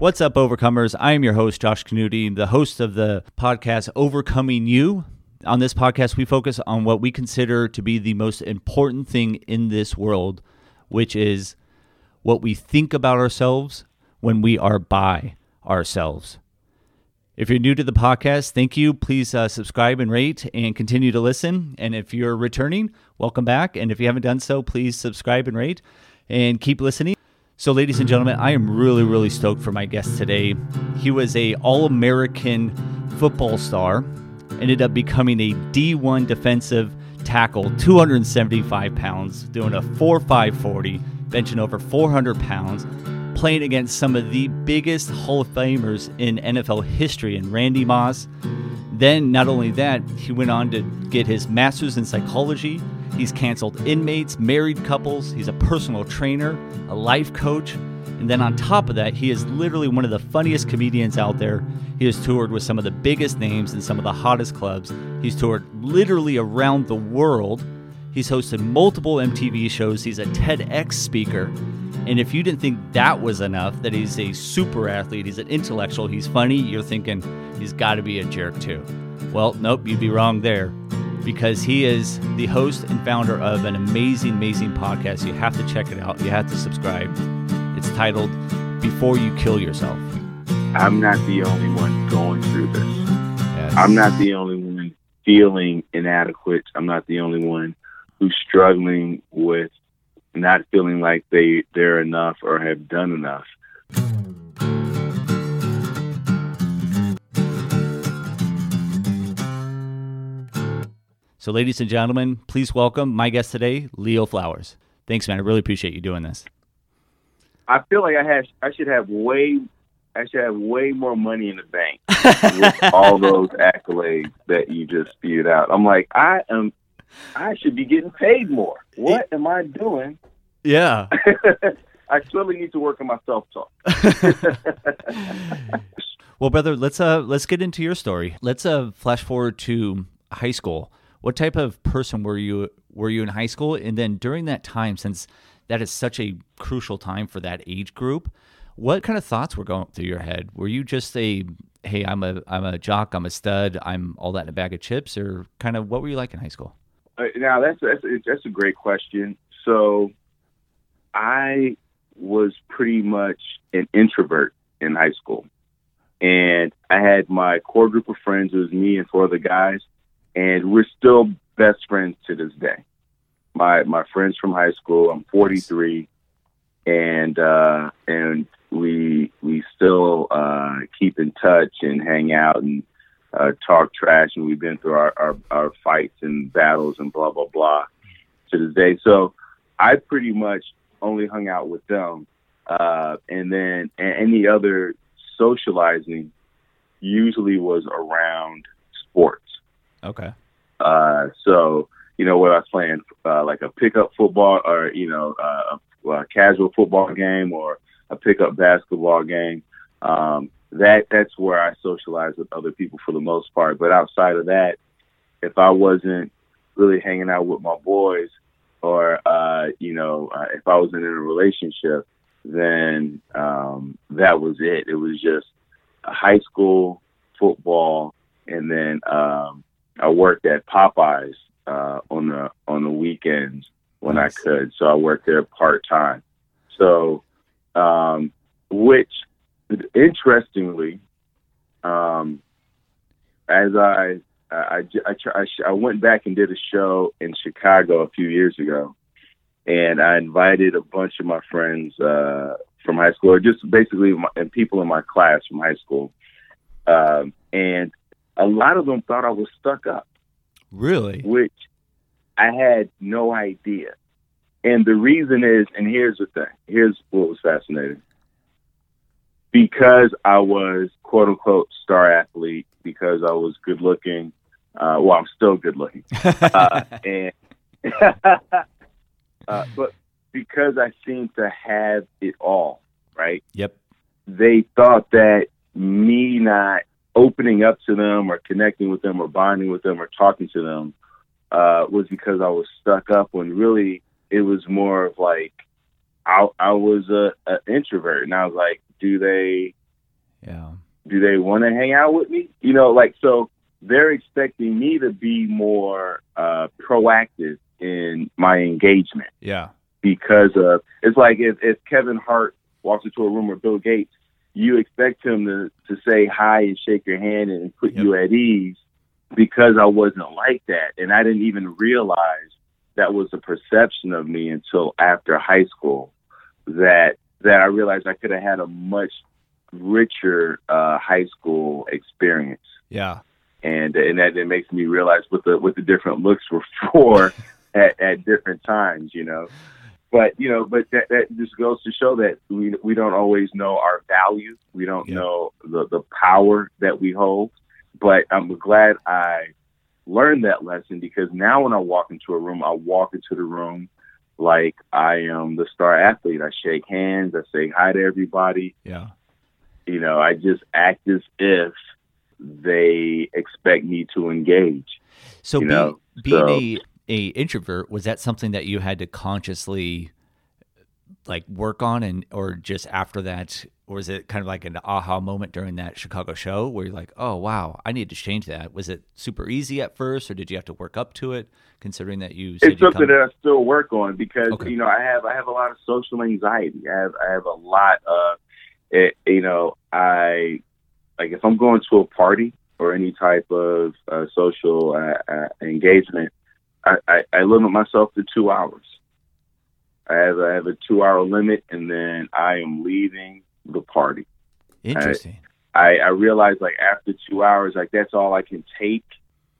What's up, Overcomers? I am your host, Josh Canuti, the host of the podcast Overcoming You. On this podcast, we focus on what we consider to be the most important thing in this world, which is what we think about ourselves when we are by ourselves. If you're new to the podcast, thank you. Please uh, subscribe and rate and continue to listen. And if you're returning, welcome back. And if you haven't done so, please subscribe and rate and keep listening. So, ladies and gentlemen, I am really, really stoked for my guest today. He was a All-American football star, ended up becoming a D1 defensive tackle, 275 pounds, doing a 4.5 40, benching over 400 pounds, playing against some of the biggest Hall of Famers in NFL history, and Randy Moss. Then, not only that, he went on to get his master's in psychology He's canceled inmates, married couples, he's a personal trainer, a life coach, and then on top of that, he is literally one of the funniest comedians out there. He has toured with some of the biggest names in some of the hottest clubs. He's toured literally around the world. He's hosted multiple MTV shows. He's a TEDx speaker. And if you didn't think that was enough, that he's a super athlete, he's an intellectual, he's funny, you're thinking he's got to be a jerk too. Well, nope, you'd be wrong there because he is the host and founder of an amazing, amazing podcast. You have to check it out. You have to subscribe. It's titled Before You Kill Yourself. I'm not the only one going through this. Yes. I'm not the only one feeling inadequate. I'm not the only one who's struggling with not feeling like they they're enough or have done enough. So, ladies and gentlemen, please welcome my guest today, Leo Flowers. Thanks, man. I really appreciate you doing this. I feel like I have I should have way I should have way more money in the bank with all those accolades that you just spewed out. I'm like, I am I should be getting paid more. What am I doing? Yeah. I clearly need to work on my self talk. well, brother, let's uh let's get into your story. Let's uh flash forward to high school what type of person were you were you in high school? And then during that time since that is such a crucial time for that age group what kind of thoughts were going through your head? Were you just a hey i'm a i'm a jock i'm a stud i'm all that in a bag of chips or kind of what were you like in high school? Uh, now that's that's that's a great question. So i was pretty much an introvert in high school. And i had my core group of friends it was me and four other guys and we're still best friends to this day. My my friends from high school. I'm 43, and uh, and we we still uh, keep in touch and hang out and uh, talk trash, and we've been through our, our our fights and battles and blah blah blah to this day. So I pretty much only hung out with them, uh, and then any other socializing usually was around sports. Okay. Uh, so you know, whether I was playing uh, like a pickup football or you know uh, a, casual football game or a pickup basketball game, um, that that's where I socialize with other people for the most part. But outside of that, if I wasn't really hanging out with my boys, or uh, you know, uh, if I wasn't in a relationship, then um, that was it. It was just high school football, and then um, I worked at Popeyes uh, on the on the weekends when nice. I could, so I worked there part time. So, um, which interestingly, um, as I I, I, I, I went back and did a show in Chicago a few years ago, and I invited a bunch of my friends uh, from high school, or just basically my, and people in my class from high school, um, and a lot of them thought I was stuck up. Really? Which I had no idea. And the reason is, and here's the thing here's what was fascinating. Because I was quote unquote star athlete, because I was good looking, uh, well, I'm still good looking. uh, and, uh, but because I seemed to have it all, right? Yep. They thought that me not opening up to them or connecting with them or bonding with them or talking to them uh, was because I was stuck up when really it was more of like I, I was a, a introvert and I was like, do they yeah, do they want to hang out with me? You know, like so they're expecting me to be more uh, proactive in my engagement. Yeah. Because of it's like if, if Kevin Hart walks into a room with Bill Gates, you expect him to, to say hi and shake your hand and put yep. you at ease because I wasn't like that. And I didn't even realize that was a perception of me until after high school that that I realized I could have had a much richer uh, high school experience. Yeah. And and that it makes me realize what the what the different looks were for at, at different times, you know. But you know, but that, that just goes to show that we we don't always know our value. We don't yeah. know the the power that we hold. But I'm glad I learned that lesson because now when I walk into a room, I walk into the room like I am the star athlete. I shake hands, I say hi to everybody. Yeah. You know, I just act as if they expect me to engage. So, be, being so, a, introvert, was that something that you had to consciously like work on and or just after that or was it kind of like an aha moment during that Chicago show where you're like, "Oh, wow, I need to change that." Was it super easy at first or did you have to work up to it considering that you It's something that I still work on because okay. you know, I have I have a lot of social anxiety. I have I have a lot of it, you know, I like if I'm going to a party or any type of uh, social uh, uh, engagement, I, I, I limit myself to two hours. I have I have a two hour limit, and then I am leaving the party. Interesting. I, I, I realized like after two hours, like that's all I can take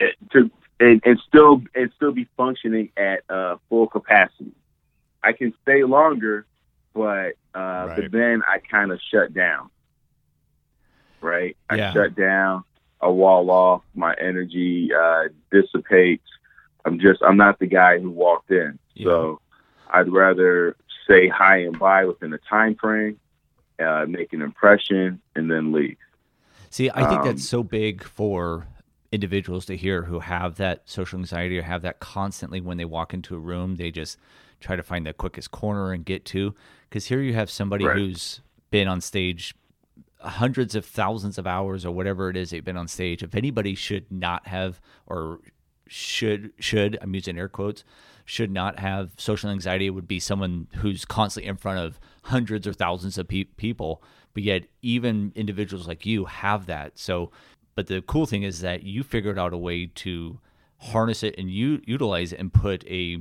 eh, to and, and still and still be functioning at uh, full capacity. I can stay longer, but uh, right. but then I kind of shut down. Right, I yeah. shut down. I wall off. My energy uh, dissipates. I'm just I'm not the guy who walked in. Yeah. So I'd rather say hi and bye within a time frame, uh, make an impression, and then leave. See, I think um, that's so big for individuals to hear who have that social anxiety or have that constantly when they walk into a room, they just try to find the quickest corner and get to. Because here you have somebody right. who's been on stage hundreds of thousands of hours or whatever it is they've been on stage. If anybody should not have or should should I'm using air quotes should not have social anxiety would be someone who's constantly in front of hundreds or thousands of pe- people but yet even individuals like you have that so but the cool thing is that you figured out a way to harness it and you utilize it and put a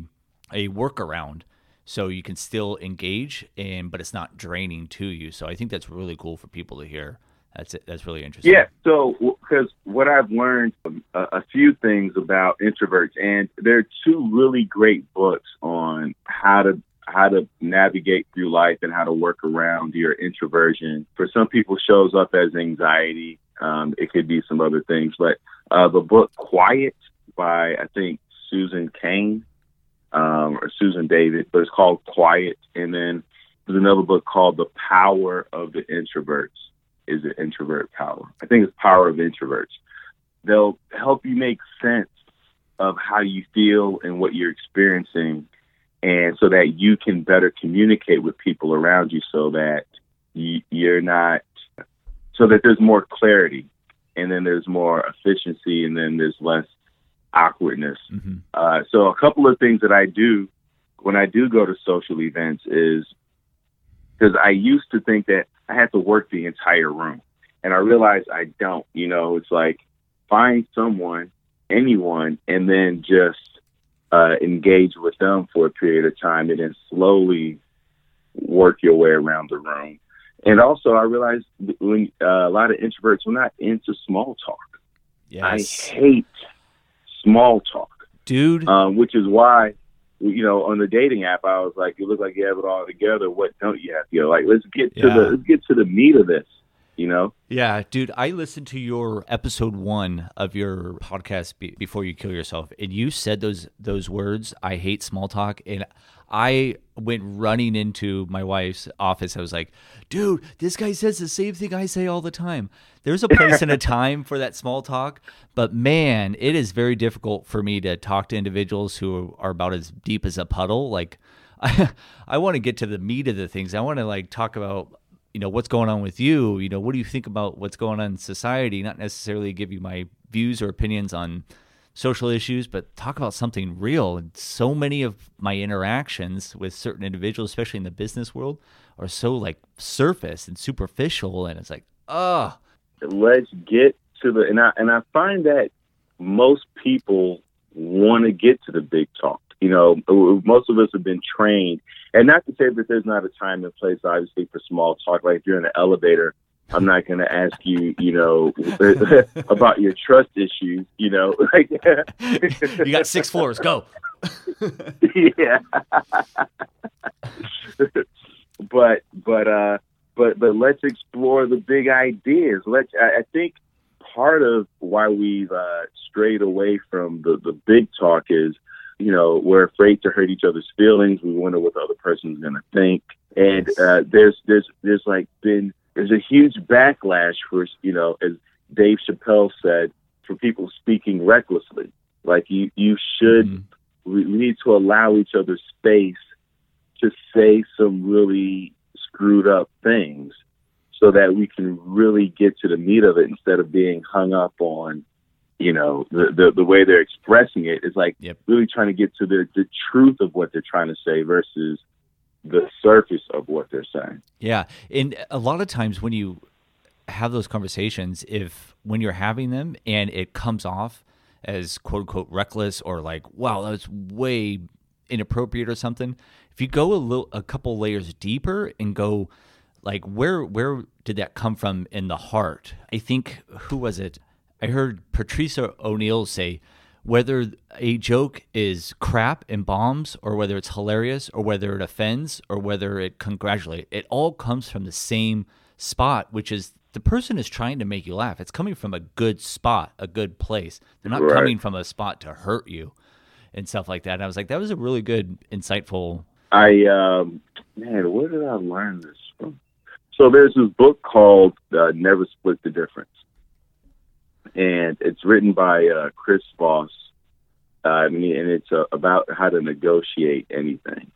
a workaround so you can still engage and but it's not draining to you so i think that's really cool for people to hear that's it. That's really interesting. Yeah. So, because what I've learned um, a, a, few things about introverts, and there are two really great books on how to how to navigate through life and how to work around your introversion. For some people, shows up as anxiety. Um, it could be some other things, but uh, the book "Quiet" by I think Susan Cain um, or Susan David, but it's called "Quiet," and then there's another book called "The Power of the Introverts." Is an introvert power. I think it's power of introverts. They'll help you make sense of how you feel and what you're experiencing, and so that you can better communicate with people around you, so that you're not, so that there's more clarity, and then there's more efficiency, and then there's less awkwardness. Mm-hmm. Uh, so a couple of things that I do when I do go to social events is because I used to think that I had to work the entire room. And I realized I don't. You know, it's like find someone, anyone, and then just uh, engage with them for a period of time and then slowly work your way around the room. And also, I realized when uh, a lot of introverts are not into small talk. Yes. I hate small talk, dude. Um, which is why you know, on the dating app, I was like, you look like you have it all together. What don't you have? You know, like let's get to yeah. the let's get to the meat of this. You know? Yeah, dude. I listened to your episode one of your podcast be- before you kill yourself, and you said those those words. I hate small talk, and I went running into my wife's office. I was like, dude, this guy says the same thing I say all the time. There's a place and a time for that small talk, but man, it is very difficult for me to talk to individuals who are about as deep as a puddle. Like, I, I want to get to the meat of the things. I want to like talk about you know, what's going on with you? You know, what do you think about what's going on in society? Not necessarily give you my views or opinions on social issues, but talk about something real. And so many of my interactions with certain individuals, especially in the business world, are so like surface and superficial. And it's like, oh, let's get to the and I and I find that most people want to get to the big talk. You know, most of us have been trained, and not to say that there's not a time and place, obviously, for small talk. Like if you're in an elevator, I'm not going to ask you, you know, about your trust issues. You know, like you got six floors, go. yeah. but but uh but but let's explore the big ideas. Let's. I, I think part of why we've uh, strayed away from the the big talk is, you know, we're afraid to hurt each other's feelings. We wonder what the other person's going to think, and uh, there's there's there's like been there's a huge backlash for you know, as Dave Chappelle said, for people speaking recklessly. Like you you should. Mm-hmm. We, we need to allow each other space to say some really screwed up things so that we can really get to the meat of it instead of being hung up on you know the the, the way they're expressing it is like yep. really trying to get to the the truth of what they're trying to say versus the surface of what they're saying. Yeah. And a lot of times when you have those conversations if when you're having them and it comes off as quote unquote reckless or like wow that was way inappropriate or something if you go a little a couple layers deeper and go like where where did that come from in the heart? I think who was it? I heard patricia o'neill say whether a joke is crap and bombs or whether it's hilarious or whether it offends or whether it congratulates it all comes from the same spot which is the person is trying to make you laugh it's coming from a good spot a good place they're not right. coming from a spot to hurt you and stuff like that and i was like that was a really good insightful I um, man, where did I learn this from? So there's this book called uh, Never Split the Difference, and it's written by uh, Chris Voss, uh, I mean, and it's uh, about how to negotiate anything.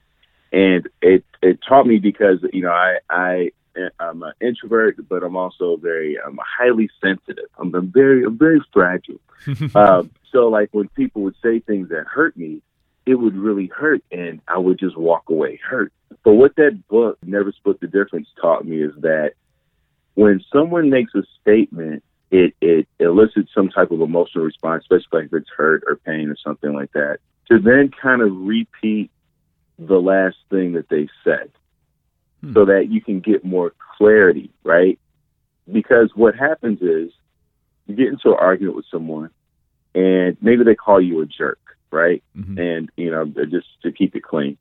And it it taught me because you know I I I'm an introvert, but I'm also very I'm highly sensitive. I'm, I'm very I'm very fragile. um, so like when people would say things that hurt me, it would really hurt and I would just walk away hurt. But what that book, Never Split the Difference, taught me is that when someone makes a statement, it, it elicits some type of emotional response, especially if it's hurt or pain or something like that, to then kind of repeat the last thing that they said hmm. so that you can get more clarity, right? Because what happens is you get into an argument with someone and maybe they call you a jerk right? Mm-hmm. And you know, just to keep it clean,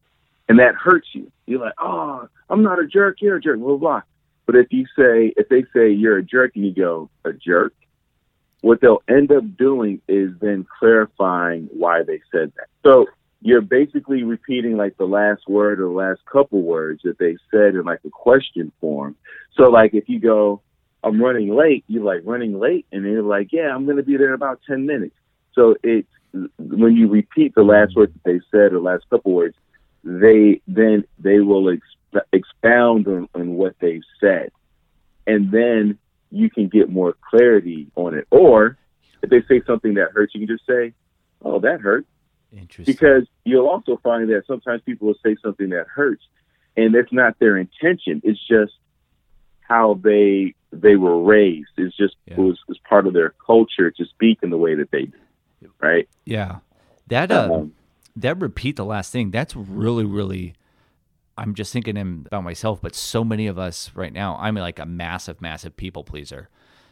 and that hurts you. You're like, oh, I'm not a jerk. You're a jerk. Blah blah. But if you say, if they say you're a jerk, and you go a jerk, what they'll end up doing is then clarifying why they said that. So you're basically repeating like the last word or the last couple words that they said in like a question form. So like if you go, I'm running late, you're like running late, and they're like, yeah, I'm going to be there in about ten minutes. So it's when you repeat the last word that they said or last couple words, they then they will exp- expound on, on what they've said, and then you can get more clarity on it. Or if they say something that hurts, you can just say, "Oh, that hurt." Interesting. Because you'll also find that sometimes people will say something that hurts, and it's not their intention. It's just how they they were raised. It's just yeah. it was, it was part of their culture to speak in the way that they do right? Yeah, that uh, um, that repeat the last thing. That's really really. I'm just thinking about myself, but so many of us right now. I'm like a massive, massive people pleaser.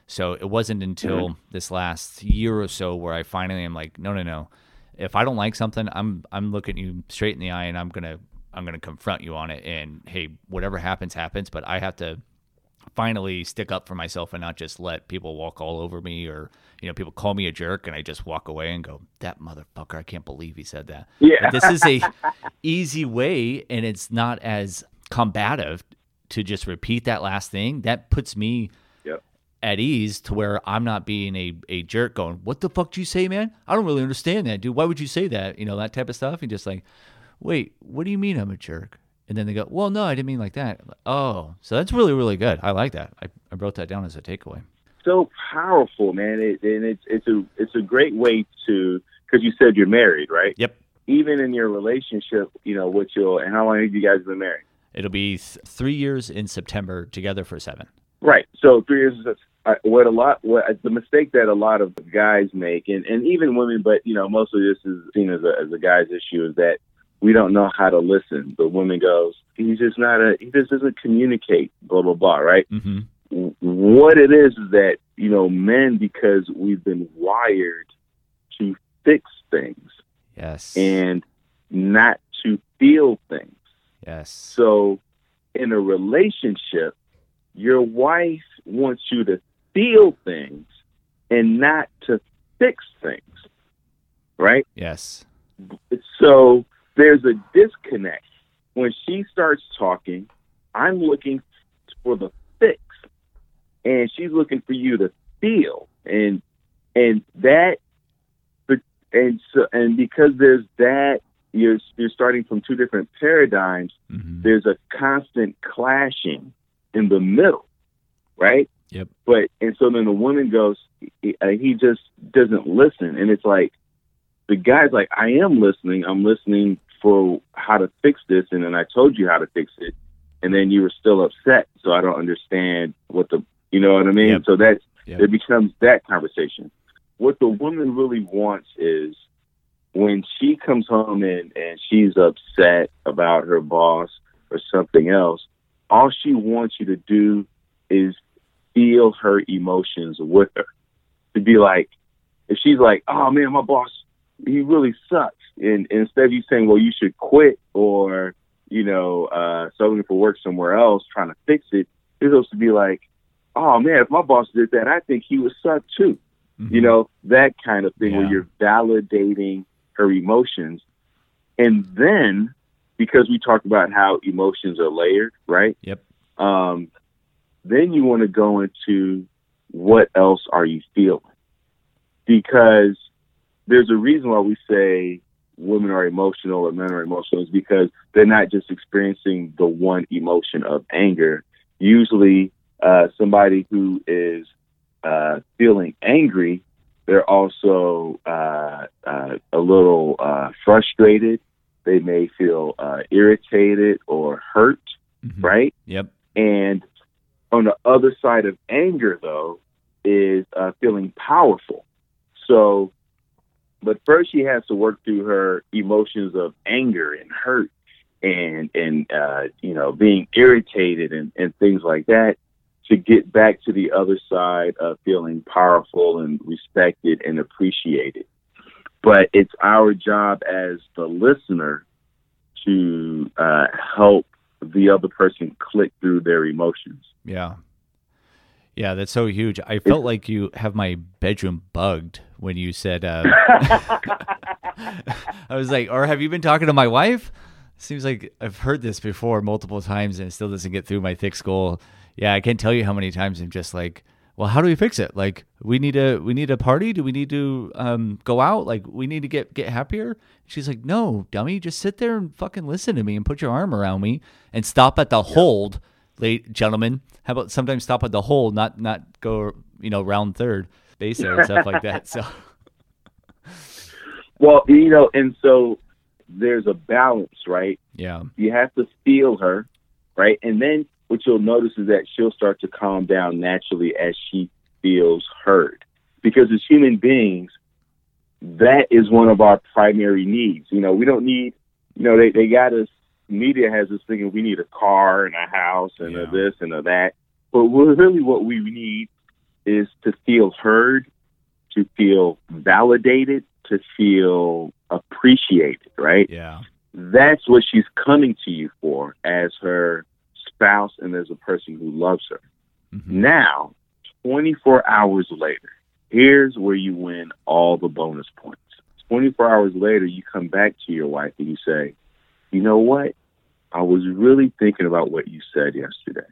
So it wasn't until mm-hmm. this last year or so where I finally am like, no, no, no. If I don't like something, I'm I'm looking you straight in the eye and I'm gonna I'm gonna confront you on it. And hey, whatever happens, happens. But I have to finally stick up for myself and not just let people walk all over me or you know people call me a jerk and I just walk away and go that motherfucker I can't believe he said that. Yeah. this is a easy way and it's not as combative to just repeat that last thing. That puts me yep. at ease to where I'm not being a, a jerk going, What the fuck do you say, man? I don't really understand that, dude. Why would you say that? You know, that type of stuff. And just like, wait, what do you mean I'm a jerk? And then they go, "Well, no, I didn't mean like that." Oh, so that's really really good. I like that. I, I wrote that down as a takeaway. So powerful, man, it, and it's it's a it's a great way to because you said you're married, right? Yep. Even in your relationship, you know what you'll and how long have you guys been married? It'll be th- three years in September, together for seven. Right. So three years is uh, what a lot. What the mistake that a lot of guys make, and and even women, but you know, mostly this is seen as a as a guy's issue, is that we don't know how to listen. The woman goes, he's just not a, he just doesn't communicate, blah, blah, blah, right? Mm-hmm. What it is is that, you know, men, because we've been wired to fix things Yes. and not to feel things. yes. So in a relationship, your wife wants you to feel things and not to fix things, right? Yes. So there's a disconnect. When she starts talking, I'm looking for the fix, and she's looking for you to feel, and and that, and so and because there's that, you're you're starting from two different paradigms. Mm-hmm. There's a constant clashing in the middle, right? Yep. But and so then the woman goes, he, he just doesn't listen, and it's like the guy's like, I am listening. I'm listening for how to fix this, and then I told you how to fix it, and then you were still upset. So I don't understand what the, you know what I mean? Yep. So that's Yep. it becomes that conversation. What the woman really wants is when she comes home and and she's upset about her boss or something else. All she wants you to do is feel her emotions with her. To be like, if she's like, "Oh man, my boss, he really sucks," and, and instead of you saying, "Well, you should quit," or you know, uh, starting for work somewhere else, trying to fix it, you're supposed to be like, "Oh man, if my boss did that, I think he would suck too." Mm-hmm. You know, that kind of thing where you're validating her emotions, and then because we talked about how emotions are layered, right? Yep. um, then you want to go into what else are you feeling? Because there's a reason why we say women are emotional or men are emotional is because they're not just experiencing the one emotion of anger. Usually, uh, somebody who is uh, feeling angry, they're also uh, uh, a little uh, frustrated. They may feel uh, irritated or hurt, Mhm. right? Yep. And on the other side of anger, though, is uh, feeling powerful. So, but first she has to work through her emotions of anger and hurt and and uh, you know being irritated and, and things like that to get back to the other side of feeling powerful and respected and appreciated. But it's our job as the listener to uh, help the other person click through their emotions. Yeah. Yeah, that's so huge. I felt like you have my bedroom bugged when you said uh, I was like, or have you been talking to my wife? Seems like I've heard this before multiple times and it still doesn't get through my thick skull. Yeah, I can't tell you how many times I'm just like, well, how do we fix it? Like, we need a we need a party. Do we need to um, go out? Like, we need to get get happier. She's like, no, dummy, just sit there and fucking listen to me and put your arm around me and stop at the hold, late gentlemen. How about sometimes stop at the hole, not not go you know round third base and stuff like that. So Well, you know, and so there's a balance, right? yeah, You have to feel her, right? And then what you'll notice is that she'll start to calm down naturally as she feels heard. Because as human beings, that is one of our primary needs. You know, we don't need, you know, they, they got us, media has us thinking we need a car and a house and a this and a that. But really what we need is to feel heard, to feel validated, to feel appreciated, right? yeah, that's what she's coming to you for as her spouse and as a person who loves her. Mhm. Now, 24 hours later, here's where you win all the bonus points. 24 hours later, you come back to your wife and you say, You know what? I was really thinking about what you said yesterday.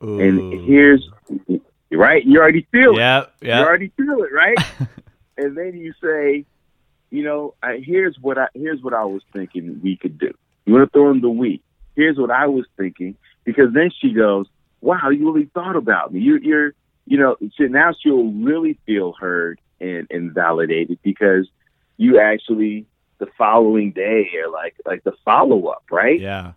And here's, right? You already feel it. yeah, You already feel it, right? and then you say, you know, I, here's what I here's what I was thinking we could do. You want to throw in the we. here's what I was thinking. Because then she goes, wow, you really thought about me. You're, you're, you know, so now she'll really feel heard and, and validated because you actually the following day or like like the follow up, right? Yeah.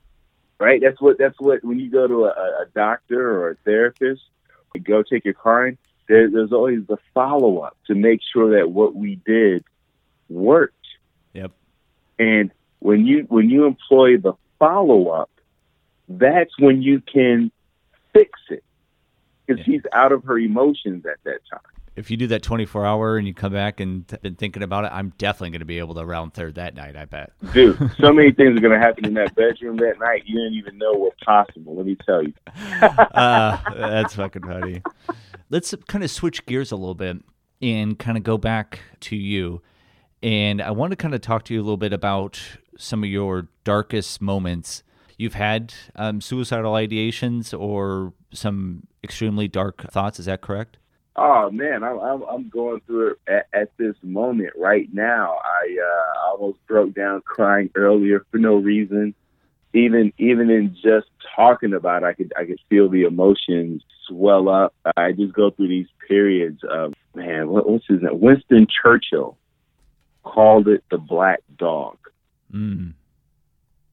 Right. That's what that's what when you go to a, a doctor or a therapist, you go take your car in. There, there's always the follow up to make sure that what we did worked. Yep. And when you when you employ the follow up, that's when you can fix it because Yeah. she's out of her emotions at that time. If you do that 24 hour and you come back and t- been thinking about it, I'm definitely going to be able to round third that night. I bet. Dude, so many things are going to happen in that bedroom that night. You didn't even know were possible. Let me tell you. uh, that's fucking funny. Let's kind of switch gears a little bit and kind of go back to you. And I want to kind of talk to you a little bit about some of your darkest moments. You've had um, suicidal ideations or some extremely dark thoughts. Is that correct? Oh man, I'm I'm, I'm going through it at, at this moment right now. I uh, almost broke down crying earlier for no reason. Even even in just talking about, it, I could I could feel the emotions swell up. I just go through these periods of man. What, what's his name? Winston Churchill called it the black dog. Mm.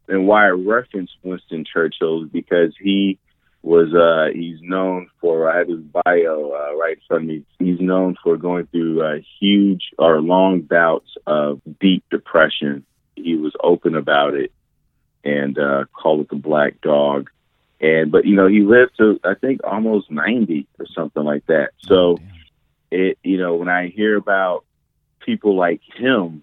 and why I reference Winston Churchill is because he was uh he's known for I have his bio uh, right in front of me. He's known for going through uh, huge or long bouts of deep depression. He was open about it and uh called it the black dog. And but you know, he lived to I think almost ninety or something like that. So Damn. it you know, when I hear about people like him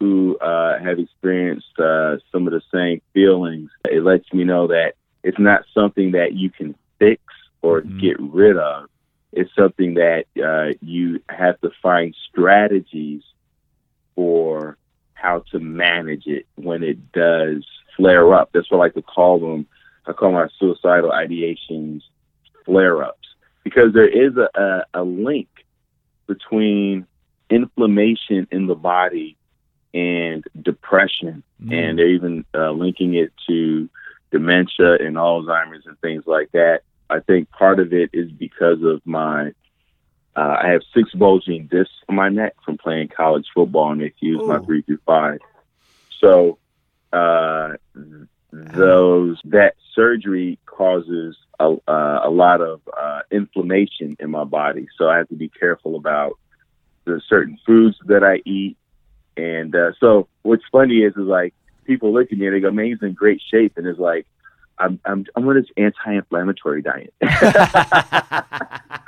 who uh, have experienced uh, some of the same feelings, it lets me know that it's not something that you can fix or Mhm. get rid of. It's something that uh, you have to find strategies for how to manage it when it does flare up. That's what I like to call them. I call my suicidal ideations flare ups because there is a, a, a link between inflammation in the body and depression Mm. and they're even uh, linking it to dementia and Alzheimer's and things like that. I think part of it is because of my. Uh, I have six bulging discs on my neck from playing college football, and they fused my three through five. So uh, those that surgery causes a, uh, a lot of uh, inflammation in my body. So I have to be careful about the certain foods that I eat. And uh, so what's funny is, is like people look at they go, "Man, he's in great shape," and it's like, "I'm I'm I'm on this anti-inflammatory diet.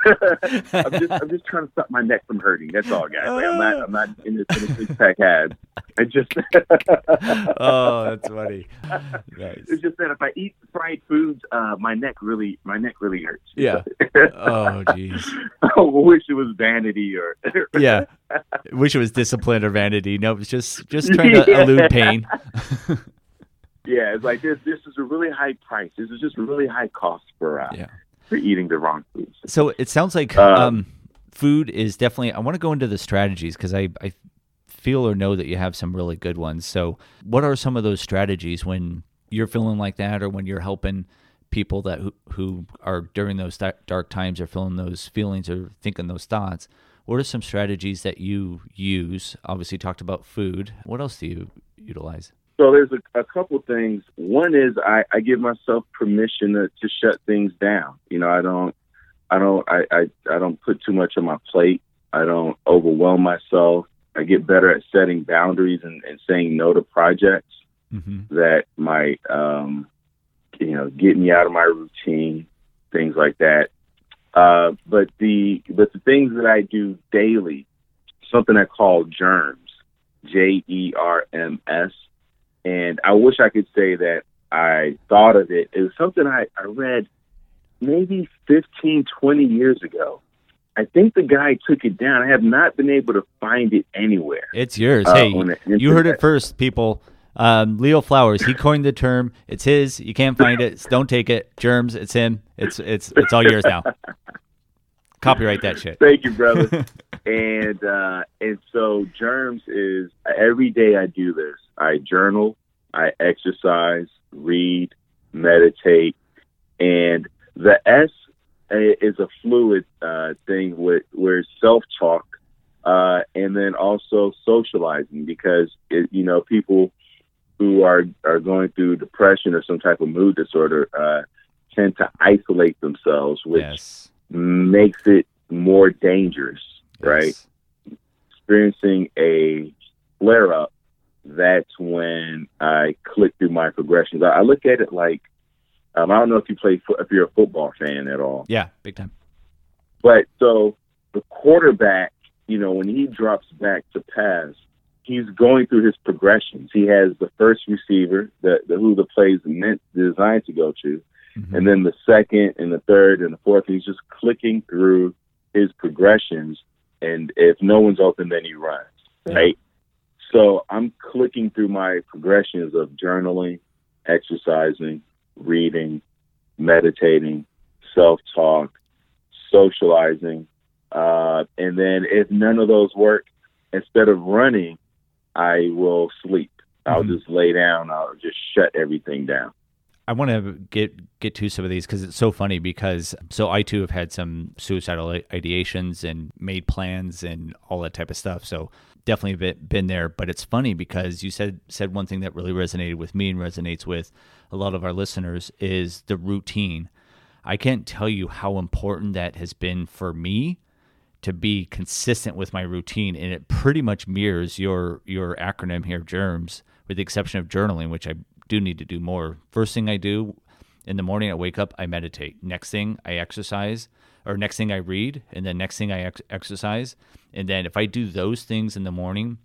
I'm just I'm just trying to stop my neck from hurting. That's all, guys. Like, I'm not I'm not in this, in this six pack abs. I just oh, that's funny. Nice. it's just that if I eat fried foods, uh, my neck really my neck really hurts. Yeah. Oh, jeez. I wish it was vanity or Yeah. Wish it was discipline or vanity. No, it's just just trying to Yeah. elude pain. Yeah. It's like this. This is a really high price. This is just really high cost for uh, Yeah. for eating the wrong foods. So it sounds like Uh, um, food is definitely. I want to go into the strategies because I, I feel or know that you have some really good ones. So, what are some of those strategies when you're feeling like that, or when you're helping people that who, who are during those da- dark times are feeling those feelings or thinking those thoughts? What are some strategies that you use? Obviously, you talked about food. What else do you utilize? So there's a, a couple things. One is I, I give myself permission to, to shut things down. You know, I don't, I don't, I, I, I don't put too much on my plate. I don't overwhelm myself. I get better at setting boundaries and, and saying no to projects Mm-hmm. that might, um, you know, get me out of my routine, things like that. Uh, but the but the things that I do daily, something I call germs, J E R M S, and I wish I could say that I thought of it. It was something I, I read maybe 15, 20 years ago. I think the guy took it down. I have not been able to find it anywhere. It's yours. uh, hey, you heard it first, people. Um, Leo Flowers, he coined the term. It's his. You can't find it. Don't take it. Germs. It's him. It's it's it's all yours now. Copyright that shit. Thank you, brother. and uh, and so germs is every day I do this. I journal, I exercise, read, meditate, and the S is a fluid uh, thing with where self talk uh, and then also socializing because it, you know people who are are going through depression or some type of mood disorder uh, tend to isolate themselves, which yes. makes it more dangerous, Yes. right? Experiencing a flare up, that's when I click through my progressions. I, I look at it like um, I don't know if you play fo- if you're a football fan at all. Yeah, big time. But so the quarterback, you know, when he drops back to pass, he's going through his progressions. He has the first receiver, that the who the play is meant designed to go to, Mhm. and then the second and the third and the fourth. He's just clicking through his progressions, and if no one's open, then he runs. Right. So I'm clicking through my progressions of journaling, exercising, reading, meditating, self-talk, socializing, uh, and then if none of those work, instead of running, I will sleep. I'll Mhm. just lay down. I'll just shut everything down. I want to get get to some of these because it's so funny. Because so I too have had some suicidal ideations and made plans and all that type of stuff. So definitely been, been there. But it's funny because you said said one thing that really resonated with me and resonates with a lot of our listeners is the routine. I can't tell you how important that has been for me to be consistent with my routine and it pretty much mirrors your your acronym here germs with the exception of journaling which i do need to do more first thing i do in the morning i wake up i meditate next thing i exercise or next thing i read and then next thing i ex- exercise. And then if i do those things in the morning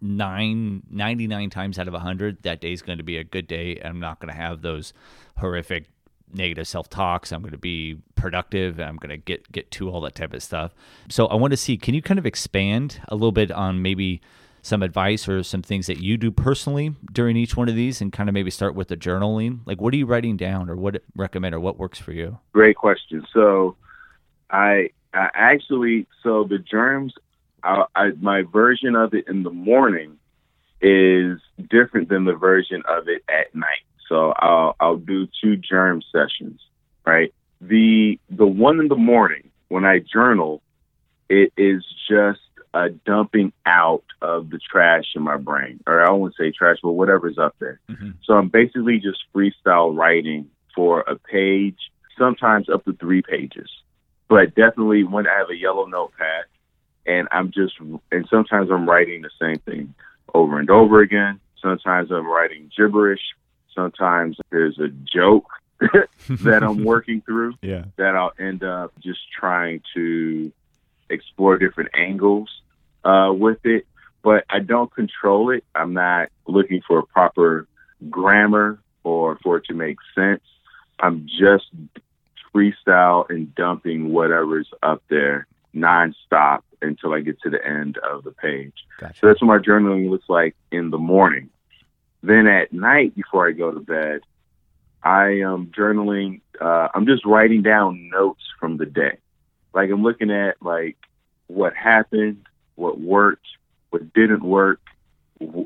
nine, 99 times out of 100 that day is going to be a good day and i'm not going to have those horrific negative self-talks. I'm going to be productive i'm going to get get to all that type of stuff. So i want to see can you kind of expand a little bit on maybe some advice or some things that you do personally during each one of these and kind of maybe start with the journaling? Like what are you writing down or what recommend or what works for you? Great question. So, I, I actually so the germs, I, I, my version of it in the morning is different than the version of it at night. So I'll I'll do two germ sessions, right? The the one in the morning when I journal, it is just a dumping out of the trash in my brain, or I won't say trash, but whatever's up there. Mhm. So I'm basically just freestyle writing for a page, sometimes up to three pages. But definitely when I have a yellow notepad and I'm just, and sometimes I'm writing the same thing over and over again. Sometimes I'm writing gibberish. Sometimes there's a joke that I'm working through yeah that I'll end up just trying to explore different angles uh, with it. But I don't control it. I'm not looking for a proper grammar or for it to make sense. I'm just freestyle and dumping whatever's up there nonstop until I get to the end of the page. gotcha So that's what my journaling looks like in the morning. Then at night, before I go to bed, I am journaling. Uh, I'm just writing down notes from the day. Like I'm looking at like what happened, what worked, what didn't work,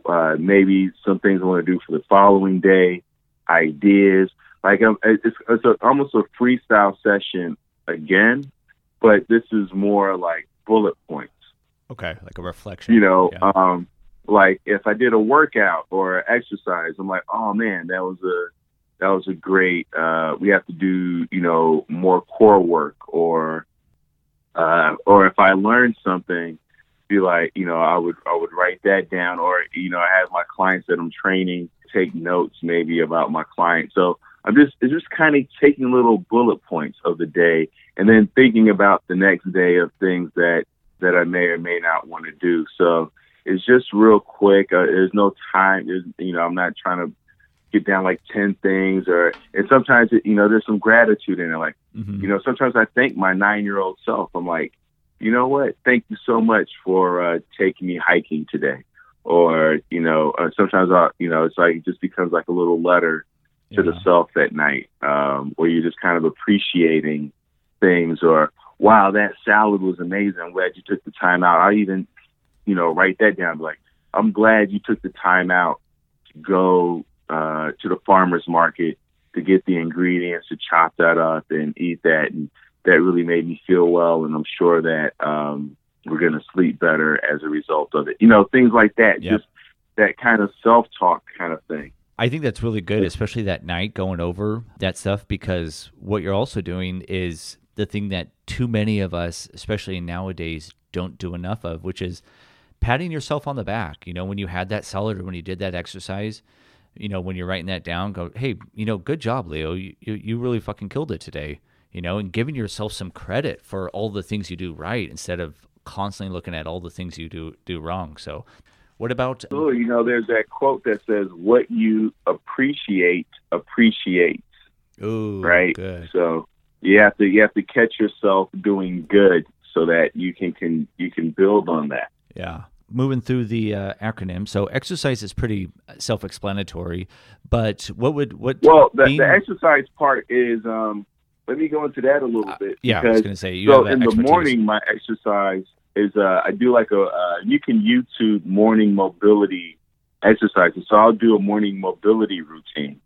uh, maybe some things I want to do for the following day, ideas. Like I'm, it's, it's a, almost a freestyle session again, but this is more like bullet points okay like a reflection you know, Yeah. um, like if I did a workout or exercise, I'm like, oh man, that was a that was a great. Uh, we have to do you know more core work, or uh, or if I learned something, be like, you know, I would I would write that down, or you know, I have my clients that I'm training take notes maybe about my client. So I'm just it's just kind of taking little bullet points of the day, and then thinking about the next day of things that that I may or may not want to do. So it's just real quick. Uh, there's no time. There's, you know, I'm not trying to get down like 10 things or, and sometimes, it, you know, there's some gratitude in it. Like, Mhm. you know, sometimes I thank my nine year old self. I'm like, you know what? Thank you so much for uh, taking me hiking today. Or, you know, uh, sometimes, I, you know, it's like, it just becomes like a little letter to the self at night, um, where you're just kind of appreciating things or, wow, that salad was amazing. I'm glad you took the time out. I even, you know, write that down. Like, I'm glad you took the time out to go uh, to the farmer's market to get the ingredients to chop that up and eat that, and that really made me feel well. And I'm sure that um, we're going to sleep better as a result of it. You know, things like that. Yep. Just that kind of self talk kind of thing. I think that's really good, especially that night going over that stuff, because what you're also doing is the thing that too many of us, especially nowadays, don't do enough of, which is patting yourself on the back. You know, when you had that solid or when you did that exercise, you know, when you're writing that down, go, hey, you know, good job, Leo. You, you, you really fucking killed it today, you know, and giving yourself some credit for all the things you do right instead of constantly looking at all the things you do do wrong. So what about Oh, you know, there's that quote that says, "What you appreciate appreciates." Ooh, right? good. So you have to you have to catch yourself doing good so that you can can you can build on that. Yeah. Moving through the uh, acronym, so exercise is pretty self-explanatory. But what would what? Well, the, being- the exercise part is. um Let me go into that a little bit. Uh, yeah, I was going to say you so in the morning, my exercise is uh, I do like a uh, you can YouTube morning mobility exercises. So I'll do a morning mobility routine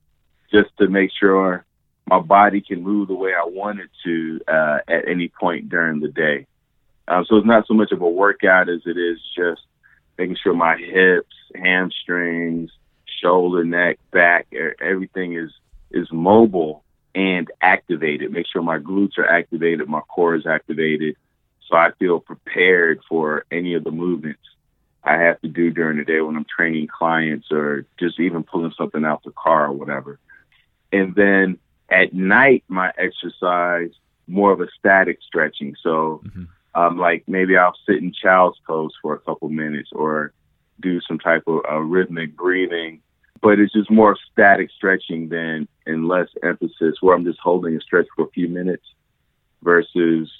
just to make sure my body can move the way I want it to uh, at any point during the day. Um, so it's not so much of a workout as it is just making sure my hips, hamstrings, shoulder, neck, back, everything is is mobile and activated. Make sure my glutes are activated, my core is activated, so I feel prepared for any of the movements I have to do during the day when I'm training clients or just even pulling something out the car or whatever. And then at night, my exercise more of a static stretching. So, Mhm. um, like maybe I'll sit in child's pose for a couple minutes or do some type of uh, rhythmic breathing. But it's just more static stretching than and less emphasis where I'm just holding a stretch for a few minutes versus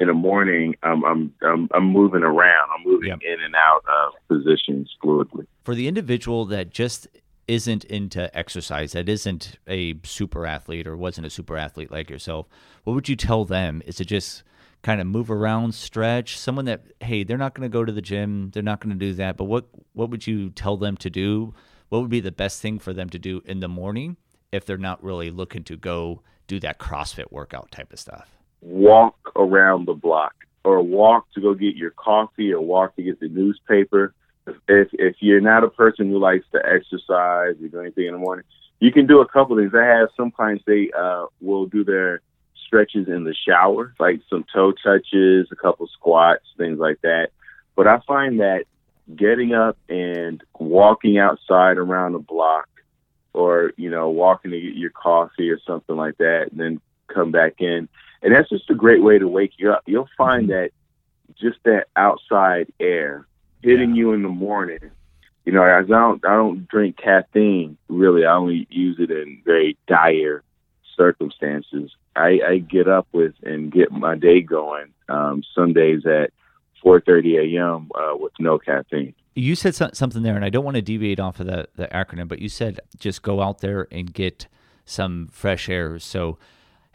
in the morning I'm I'm I'm, I'm moving around. I'm moving Yep. in and out of positions fluidly. for the individual that just isn't into exercise, that isn't a super athlete or wasn't a super athlete like yourself, what would you tell them? Is it just kind of move around, stretch? Someone that hey, they're not going to go to the gym, they're not going to do that, but what what would you tell them to do? What would be the best thing for them to do in the morning if they're not really looking to go do that CrossFit workout type of stuff? Walk around the block or walk to go get your coffee or walk to get the newspaper. If, if, you're not a person who likes to exercise or do anything in the morning, you can do a couple things. I have some clients, they uh, will do their stretches in the shower, like some toe touches, a couple squats, things like that. But I find that getting up and walking outside around the block or, you know, walking to get your coffee or something like that, and then come back in. And that's just a great way to wake you up. You'll find that just that outside air hitting Yeah. you in the morning. You know, I don't I don't drink caffeine really. I only use it in very dire circumstances. I, I get up with and get my day going um, some days at 4:30 a.m. Uh, with no caffeine. You said some, something there, and I don't want to deviate off of the, the acronym, but you said just go out there and get some fresh air. So,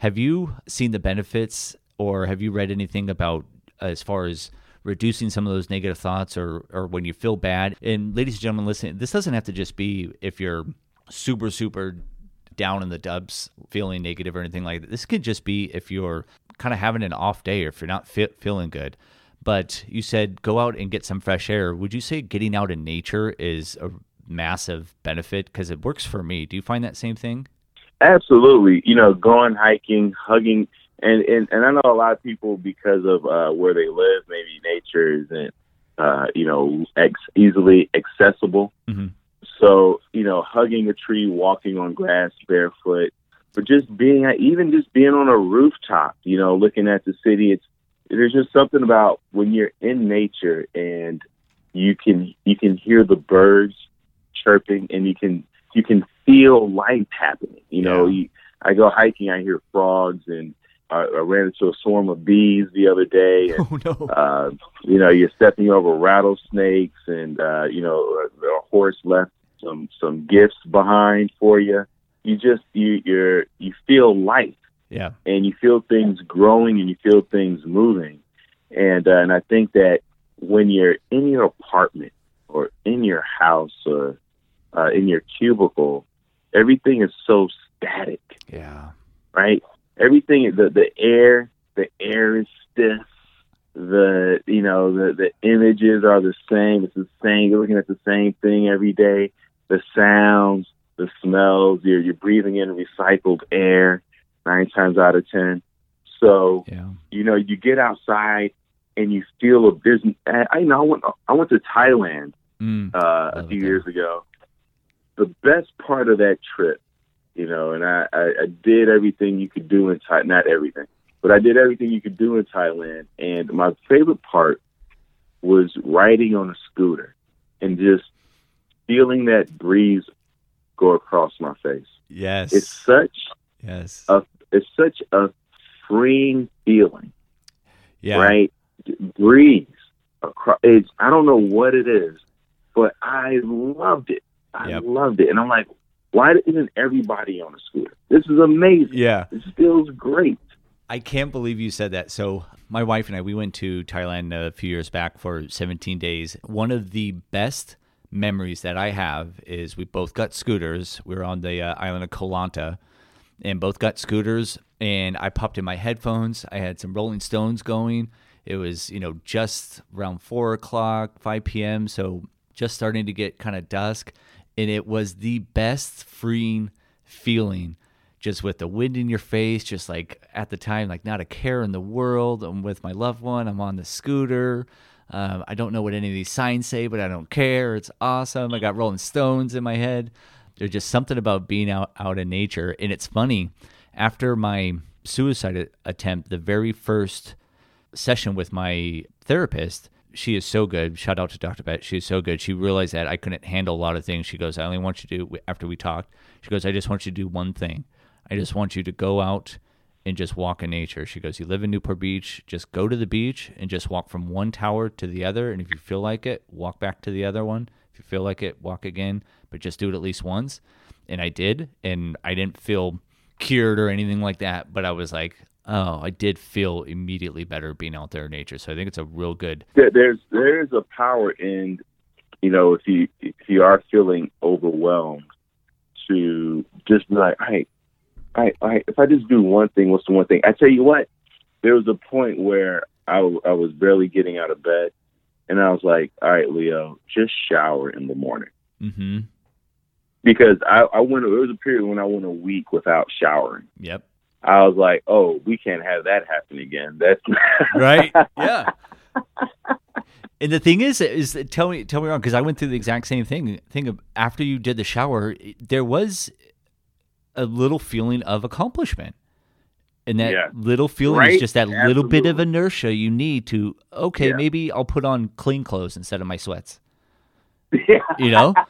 have you seen the benefits, or have you read anything about as far as reducing some of those negative thoughts, or or when you feel bad? And ladies and gentlemen, listen, this doesn't have to just be if you're super super down in the dubs, feeling negative or anything like that. This could just be if you're kind of having an off day, or if you're not feeling good but you said go out and get some fresh air. Would you say getting out in nature is a massive benefit? Because it works for me. Do you find that same thing? Absolutely. You know, going hiking, hugging, and and, and I know a lot of people because of uh, where they live, maybe nature isn't, uh, you know, ex- easily accessible. Mm-hmm. So you know, hugging a tree, walking on grass barefoot, but just being, even just being on a rooftop, you know, looking at the city. It's there's just something about when you're in nature and you can you can hear the birds chirping and you can you can feel life happening. You know, Yeah. you, I go hiking, I hear frogs, and I, I ran into a swarm of bees the other day. And, Oh no! uh, you know, you're stepping over rattlesnakes, and uh, you know, a, a horse left some some gifts behind for you. You just you you're you feel life yeah, and you feel things growing and you feel things moving. And uh, and I think that when you're in your apartment or in your house or uh, in your cubicle, everything is so static. Yeah. Right. Everything. The the air. The air is stiff. The you know the the images are the same. It's the same. You're looking at the same thing every day. The sounds, the smells. You're you're breathing in recycled air nine times out of ten. So Yeah. you know you get outside and you feel a business. I I know I went I went to Thailand Mm. uh, a few years ago. The best part of that trip, you know, and I, I, I did everything you could do in Thailand, not everything, but I did everything you could do in Thailand. And my favorite part was riding on a scooter and just feeling that breeze go across my face. Yes. It's such yes. a it's such a freeing feeling yeah. right? Breeze across. It's I don't know what it is, but I loved it. I Yep. loved it, and I'm like, why isn't everybody on a scooter? This is amazing. Yeah. This feels great. I can't believe you said that. So, my wife and I, we went to Thailand a few years back for 17 days. One of the best memories that I have is we both got scooters. We were on the uh, island of Koh Lanta and both got scooters. And I popped in my headphones. I had some Rolling Stones going. It was, you know, just around four o'clock, 5 p.m. So, just starting to get kind of dusk. And it was the best freeing feeling just with the wind in your face, just like at the time, like not a care in the world. I'm with my loved one. I'm on the scooter. Um, I don't know what any of these signs say, but I don't care. It's awesome. I got Rolling Stones in my head. There's just something about being out out in nature, and it's funny. After my suicide attempt, the very first session with my therapist, she is so good. Shout out to Dr. Bet. She is so good. She realized that I couldn't handle a lot of things. She goes, I only want you to do, after we talked, she goes, I just want you to do one thing. I just want you to go out and just walk in nature. She goes, You live in Newport Beach, just go to the beach and just walk from one tower to the other. And if you feel like it, walk back to the other one. If you feel like it, walk again, but just do it at least once. And I did. And I didn't feel cured or anything like that, but I was like, Oh, I did feel immediately better being out there in nature. So I think it's a real good. There's there is a power in, you know, if you if you are feeling overwhelmed, to just be like, all right, all right, all right. If I just do one thing, what's the one thing? I tell you what, there was a point where I, I was barely getting out of bed, and I was like, all right, Leo, just shower in the morning Mm-hmm. because I, I went. There was a period when I went a week without showering. Yep. I was like, oh, we can't have that happen again. That's right? Yeah. And the thing is, is tell me, tell me wrong, because I went through the exact same thing. Thing of after you did the shower, there was a little feeling of accomplishment, and that Yeah. little feeling Right? is just that little bit of inertia you need to. Okay, Yeah. maybe I'll put on clean clothes instead of my sweats. yeah. You know.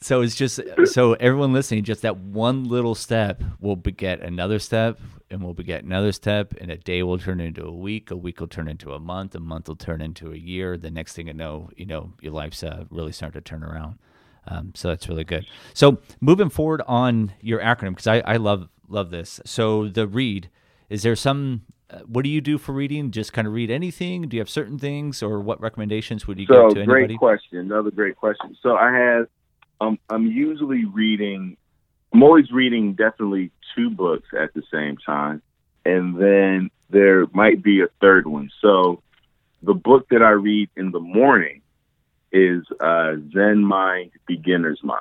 so it's just so everyone listening, just that one little step will beget another step, and will beget another step, and a day will turn into a week, a week will turn into a month, a month will turn into a year. The next thing you know, you know, your life's uh, really starting to turn around. Um, so that's really good. So moving forward on your acronym, because I, I love love this. So the read, is there some? Uh, what do you do for reading? Just kind of read anything? Do you have certain things, or what recommendations would you So give to anybody great question. Another great question. So I have, um, I'm usually reading. I'm always reading definitely two books at the same time, and then there might be a third one. So the book that I read in the morning is uh, Zen Mind, Beginner's Mind,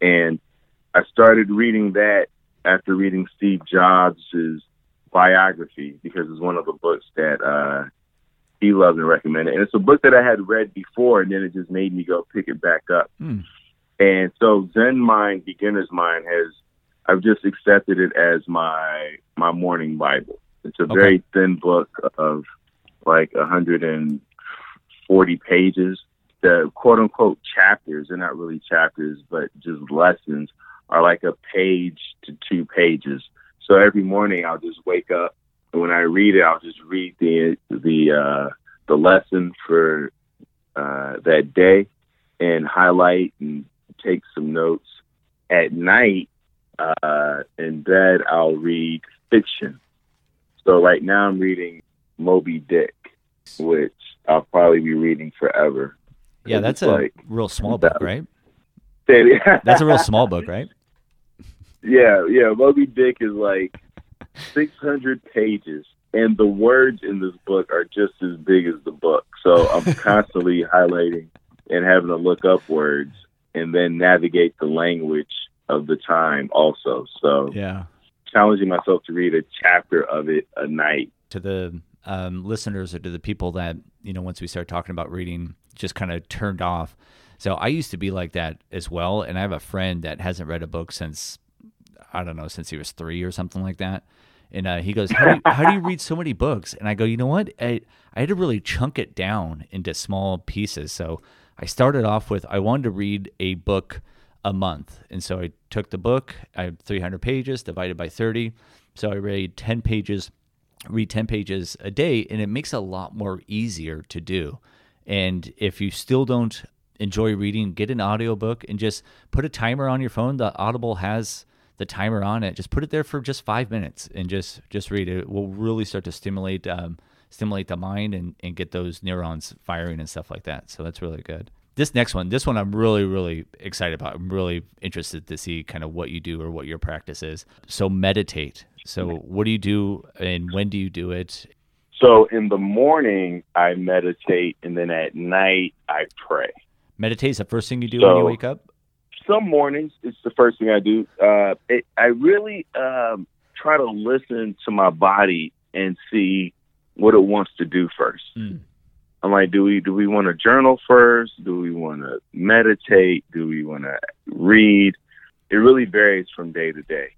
and I started reading that after reading Steve Jobs' biography because it's one of the books that uh, he loved and recommended. And it's a book that I had read before, and then it just made me go pick it back up. Hmm. And so Zen Mind, Beginner's Mind has I've just accepted it as my my morning Bible. It's a very thin book of like 140 pages. The quote unquote chapters, they're not really chapters, but just lessons are like a page to two pages. So every morning I'll just wake up and when I read it, I'll just read the the uh, the lesson for uh, that day and highlight and take some notes. At night, uh, in bed, I'll read fiction. So right now, I'm reading Moby Dick, which I'll probably be reading forever. Yeah, that's a like real small book, right? That's a real small book, right? Yeah, yeah. Moby Dick is like 600 pages, and the words in this book are just as big as the book. So I'm constantly highlighting and having to look up words and then navigate the language of the time also. So yeah, challenging myself to read a chapter of it a night. To the um, listeners or to the people that you know, once we start talking about reading, just kind of turned off. So I used to be like that as well, and I have a friend that hasn't read a book since I don't know since he was three or something like that. And uh, he goes, how do, you, how do you read so many books? And I go, you know what? I, I had to really chunk it down into small pieces. So I started off with I wanted to read a book a month. And so I took the book, I have 300 pages divided by 30. So I read 10 pages, read 10 pages a day, and it makes it a lot more easier to do. And if you still don't enjoy reading, get an audiobook and just put a timer on your phone. The Audible has the timer on it. Just put it there for just five minutes and just just read it. It will really start to stimulate um, stimulate the mind and, and get those neurons firing and stuff like that. So that's really good. This next one, this one I'm really, really excited about. I'm really interested to see kind of what you do or what your practice is. So meditate. So what do you do and when do you do it? So in the morning I meditate and then at night I pray. Meditate is the first thing you do so, when you wake up? Some mornings it's the first thing I do. Uh, it, I really um, try to listen to my body and see what it wants to do first. Mm. I'm like, do we do we want to journal first? Do we want to meditate? Do we want to read? It really varies from day to day.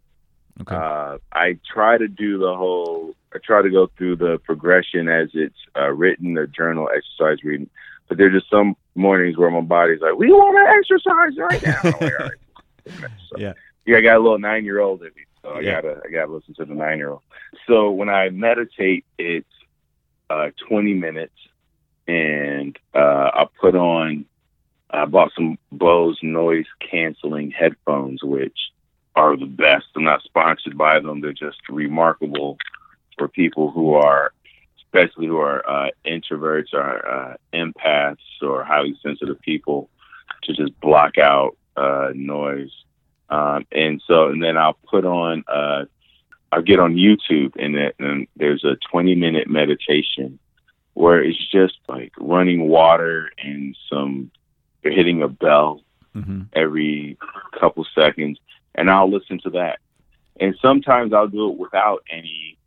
Okay. Uh, I try to do the whole. I try to go through the progression as it's uh, written, the journal, exercise, reading. But there's just some mornings where my body's like, "We want to exercise right now." like, right. so, yeah. Yeah, I got a little nine year old in me, so I yeah. gotta I gotta listen to the nine year old. So when I meditate, it's uh, 20 minutes, and uh, I put on. I bought some Bose noise canceling headphones, which are the best. I'm not sponsored by them. They're just remarkable for people who are especially who are uh, introverts or uh, empaths or highly sensitive people, to just block out uh, noise. Um, and so, and then I'll put on, uh, I'll get on YouTube, and, it, and there's a 20 minute meditation where it's just like running water and some you're hitting a bell mm-hmm. every couple seconds, and I'll listen to that. And sometimes I'll do it without any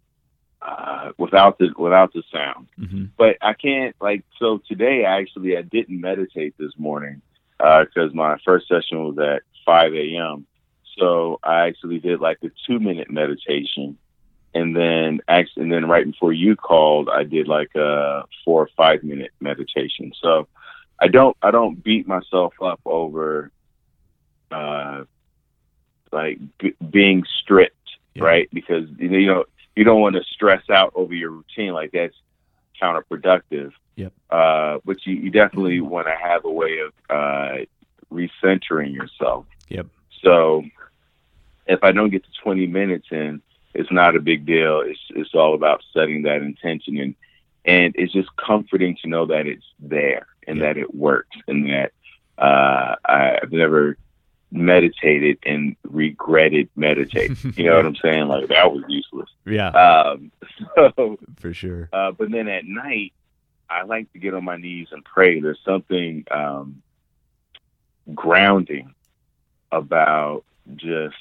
uh, without the without the sound. Mm-hmm. But I can't like so today. Actually, I didn't meditate this morning because uh, my first session was at 5 a.m. So I actually did like a two minute meditation, and then actually, and then right before you called, I did like a four or five minute meditation. So I don't I don't beat myself up over uh, like b- being strict, yeah. right? Because you know you don't want to stress out over your routine like that's counterproductive. Yep. Uh, but you, you definitely want to have a way of uh, recentering yourself. Yep. So if I don't get to 20 minutes in, it's not a big deal. It's it's all about setting that intention and and it's just comforting to know that it's there and yep. that it works and that uh, I've never meditated and regretted meditating. You know what I'm saying? Like that was useless. Yeah. Um, so for sure. Uh, but then at night, I like to get on my knees and pray. There's something um, grounding about just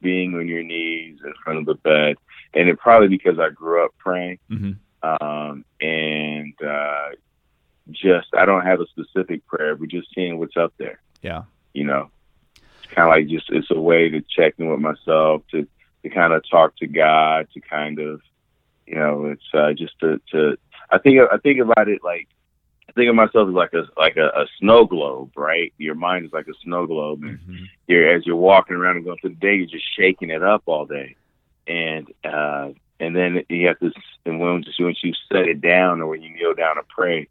being on your knees in front of the bed, and it probably because I grew up praying, mm-hmm. um, and uh, just I don't have a specific prayer, but just seeing what's up there. Yeah you know, it's kind of like just it's a way to check in with myself, to to kind of talk to God, to kind of, you know, it's uh, just to to. I think I think about it like I think of myself as like a like a, a snow globe, right? Your mind is like a snow globe, and mm-hmm. you're as you're walking around and going through the day, you're just shaking it up all day, and uh, and then you have to, and when just once you set it down or when you kneel down to pray,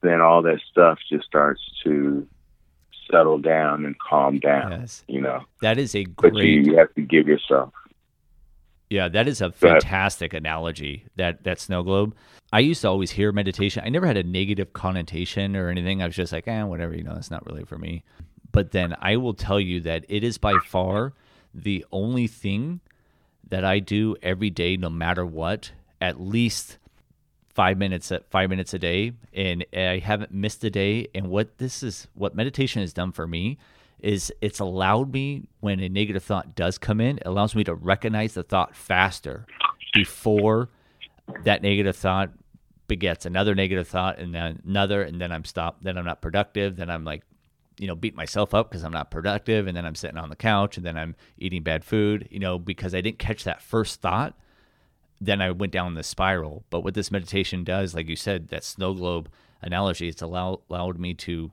then all that stuff just starts to settle down and calm down. Yes. You know, that is a great. But you, you have to give yourself. Yeah, that is a fantastic analogy. That that snow globe. I used to always hear meditation. I never had a negative connotation or anything. I was just like, eh, whatever. You know, it's not really for me. But then I will tell you that it is by far the only thing that I do every day, no matter what, at least five minutes at five minutes a day and i haven't missed a day. And what this is what meditation has done for me is it's allowed me when a negative thought does come in it allows me to recognize the thought faster before that negative thought begets another negative thought and then another and then i'm stopped then i'm not productive then i'm like you know beat myself up because i'm not productive and then i'm sitting on the couch and then i'm eating bad food you know because i didn't catch that first thought then I went down the spiral. But what this meditation does, like you said, that snow globe analogy, it's allow, allowed me to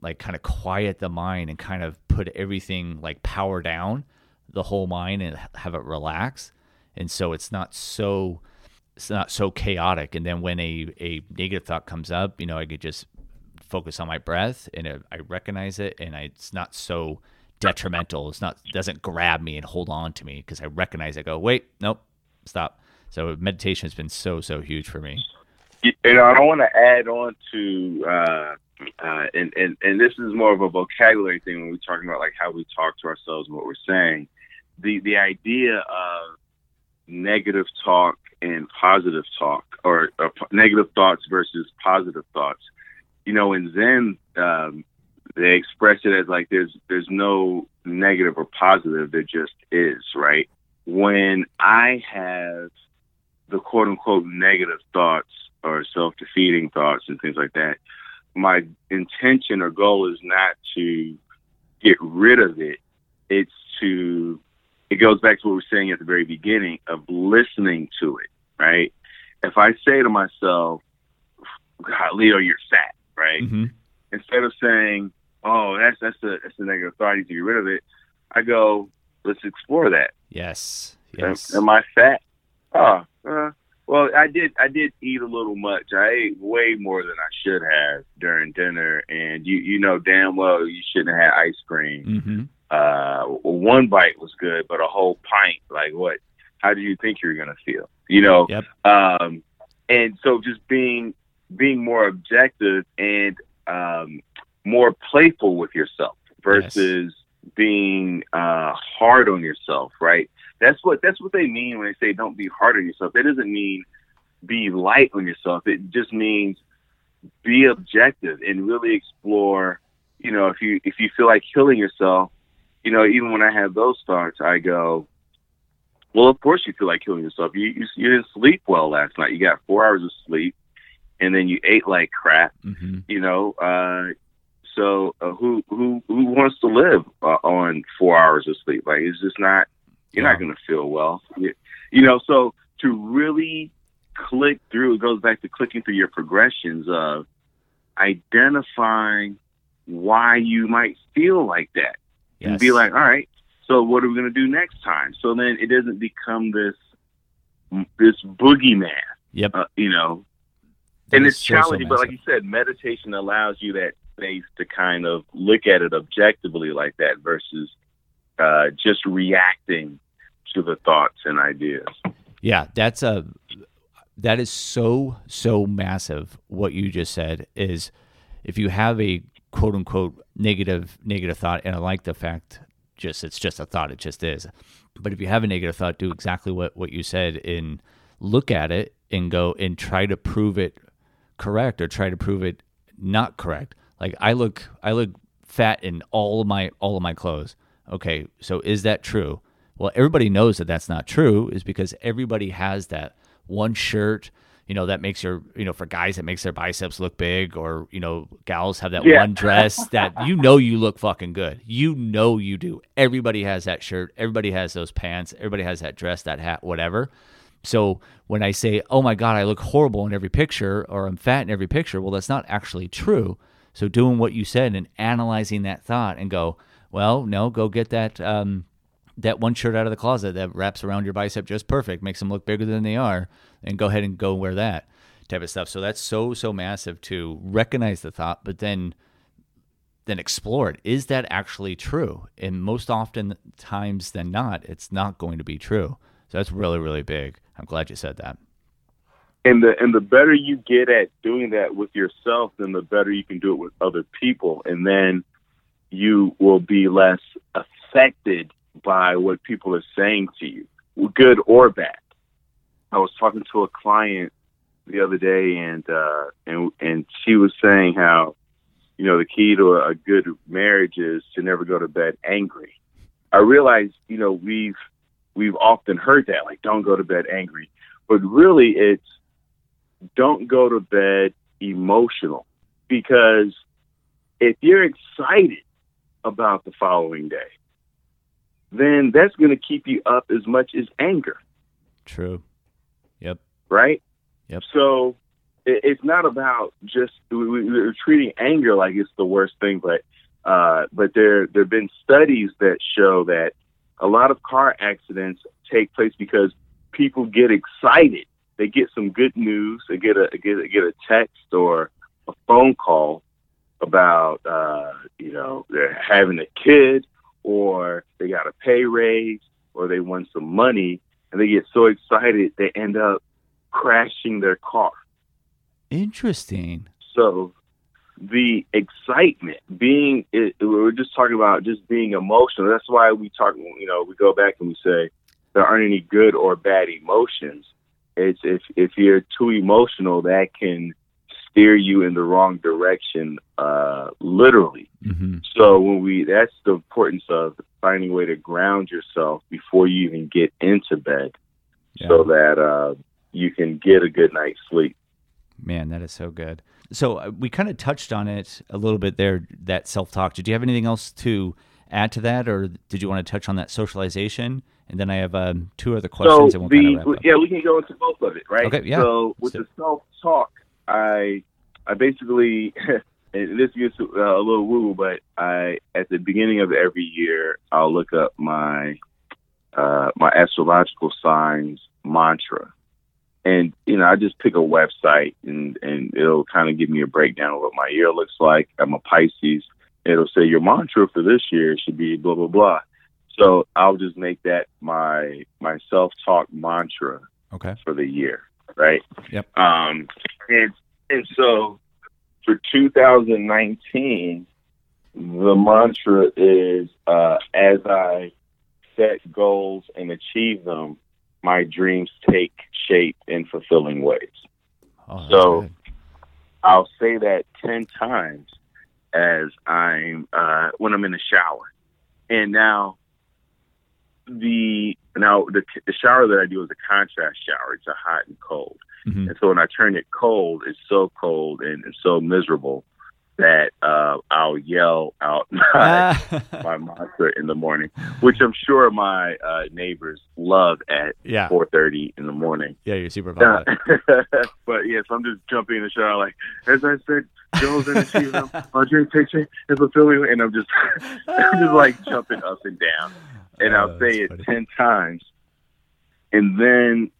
like kind of quiet the mind and kind of put everything like power down the whole mind and have it relax. And so it's not so it's not so chaotic. And then when a, a negative thought comes up, you know, I could just focus on my breath and it, I recognize it and I, it's not so detrimental. It's not doesn't grab me and hold on to me because I recognize it. Go wait, nope, stop. So meditation has been so so huge for me. You know, I don't want to add on to, uh, uh, and and and this is more of a vocabulary thing when we're talking about like how we talk to ourselves and what we're saying. The the idea of negative talk and positive talk, or, negative thoughts versus positive thoughts. You know, in Zen, um, they express it as like there's there's no negative or positive. There just is, right? When I have the quote unquote negative thoughts or self defeating thoughts and things like that, my intention or goal is not to get rid of it. It's to, it goes back to what we were saying at the very beginning of listening to it, right? If I say to myself, God, Leo, you're fat, right? Mm-hmm. Instead of saying, oh, that's, that's a, that's a negative thought, I need to get rid of it, I go, let's explore that. Yes. Yes. Am, am I fat? Oh, uh, well, I did. I did eat a little much. I ate way more than I should have during dinner, and you you know damn well you shouldn't have had ice cream. Mm-hmm. Uh, one bite was good, but a whole pint, like what? How do you think you're gonna feel? You know. Yep. Um, and so just being being more objective and um, more playful with yourself versus yes. being uh, hard on yourself, right? That's what that's what they mean when they say don't be hard on yourself. That doesn't mean be light on yourself. It just means be objective and really explore. You know, if you if you feel like killing yourself, you know, even when I have those thoughts, I go, well, of course you feel like killing yourself. You you, you didn't sleep well last night. You got four hours of sleep, and then you ate like crap. Mm-hmm. You know, uh, so uh, who who who wants to live uh, on four hours of sleep? Like it's just not you're yeah. not going to feel well. You, you know, so to really click through, it goes back to clicking through your progressions of identifying why you might feel like that yes. and be like, all right, so what are we going to do next time? So then it doesn't become this this boogeyman. Yep. Uh, you know, that and it's so, challenging, so but like you said, meditation allows you that space to kind of look at it objectively like that versus uh, just reacting to the thoughts and ideas. Yeah, that's a that is so so massive. What you just said is, if you have a quote unquote negative negative thought, and I like the fact just it's just a thought, it just is. But if you have a negative thought, do exactly what what you said and look at it and go and try to prove it correct or try to prove it not correct. Like I look I look fat in all of my all of my clothes okay, so is that true? Well, everybody knows that that's not true, is because everybody has that one shirt, you know, that makes your, you know, for guys, that makes their biceps look big, or, you know, gals have that yeah. one dress that you know you look fucking good. You know you do. Everybody has that shirt. Everybody has those pants. Everybody has that dress, that hat, whatever. So when I say, oh my God, I look horrible in every picture, or I'm fat in every picture, well, that's not actually true. So doing what you said and analyzing that thought and go, well, no, go get that um, that one shirt out of the closet that wraps around your bicep just perfect, makes them look bigger than they are, and go ahead and go wear that type of stuff. So that's so so massive to recognize the thought, but then then explore it. Is that actually true? And most often times than not, it's not going to be true. So that's really really big. I'm glad you said that. And the and the better you get at doing that with yourself, then the better you can do it with other people. And then you will be less affected by what people are saying to you, good or bad. I was talking to a client the other day, and uh, and and she was saying how, you know, the key to a, good marriage is to never go to bed angry. I realized, you know, we've we've often heard that, like, don't go to bed angry, but really, it's don't go to bed emotional because if you're excited about the following day, then that's going to keep you up as much as anger. True. Yep. Right? Yep. So it, it's not about just we, we're treating anger like it's the worst thing, but uh, but there there have been studies that show that a lot of car accidents take place because people get excited. They get some good news. They get a get a, get a text or a phone call about uh, you know they're having a kid or they got a pay raise or they won some money and they get so excited they end up crashing their car. Interesting. So the excitement, being, it, we're just talking about just being emotional. That's why we talk, you know, we go back and we say there aren't any good or bad emotions. It's if if you're too emotional, that can steer you in the wrong direction, uh, literally. Mm-hmm. So when we, that's the importance of finding a way to ground yourself before you even get into bed, Yeah. so that uh, you can get a good night's sleep. Man, that is so good. So uh, we kind of touched on it a little bit there, that self talk. Did you have anything else to add to that, or did you want to touch on that socialization? And then I have um, two other questions, so we'll the kind of yeah, we can go into both of it, right? Okay, yeah. So with the self talk, I I basically this gets uh, a little woo, but I at the beginning of every year I'll look up my uh, my astrological signs mantra, and you know I just pick a website and and it'll kind of give me a breakdown of what my year looks like. I'm a Pisces. It'll say your mantra for this year should be blah blah blah. So I'll just make that my my self talk mantra Okay. for the year, right? Yep. Um, and and so for 2019, the mantra is uh, as I set goals and achieve them, my dreams take shape in fulfilling ways. Oh, So- good. I'll say that 10 times as I'm uh, when I'm in the shower. And now the now the, the shower that I do is a contrast shower. It's a hot and cold. Mhm. And so when I turn it cold, it's so cold and, and so miserable that uh, I'll yell out my, my mantra in the morning, which I'm sure my uh, neighbors love at yeah. 4:30 in the morning. Yeah, you're super Yeah. popular. but yes, I'm just jumping in the shower like, as I said, Joel's in the shoes. I'll drink picture and fulfilling, and I'm just, I'm just like jumping up and down, and Oh, I'll say it funny. ten times, and then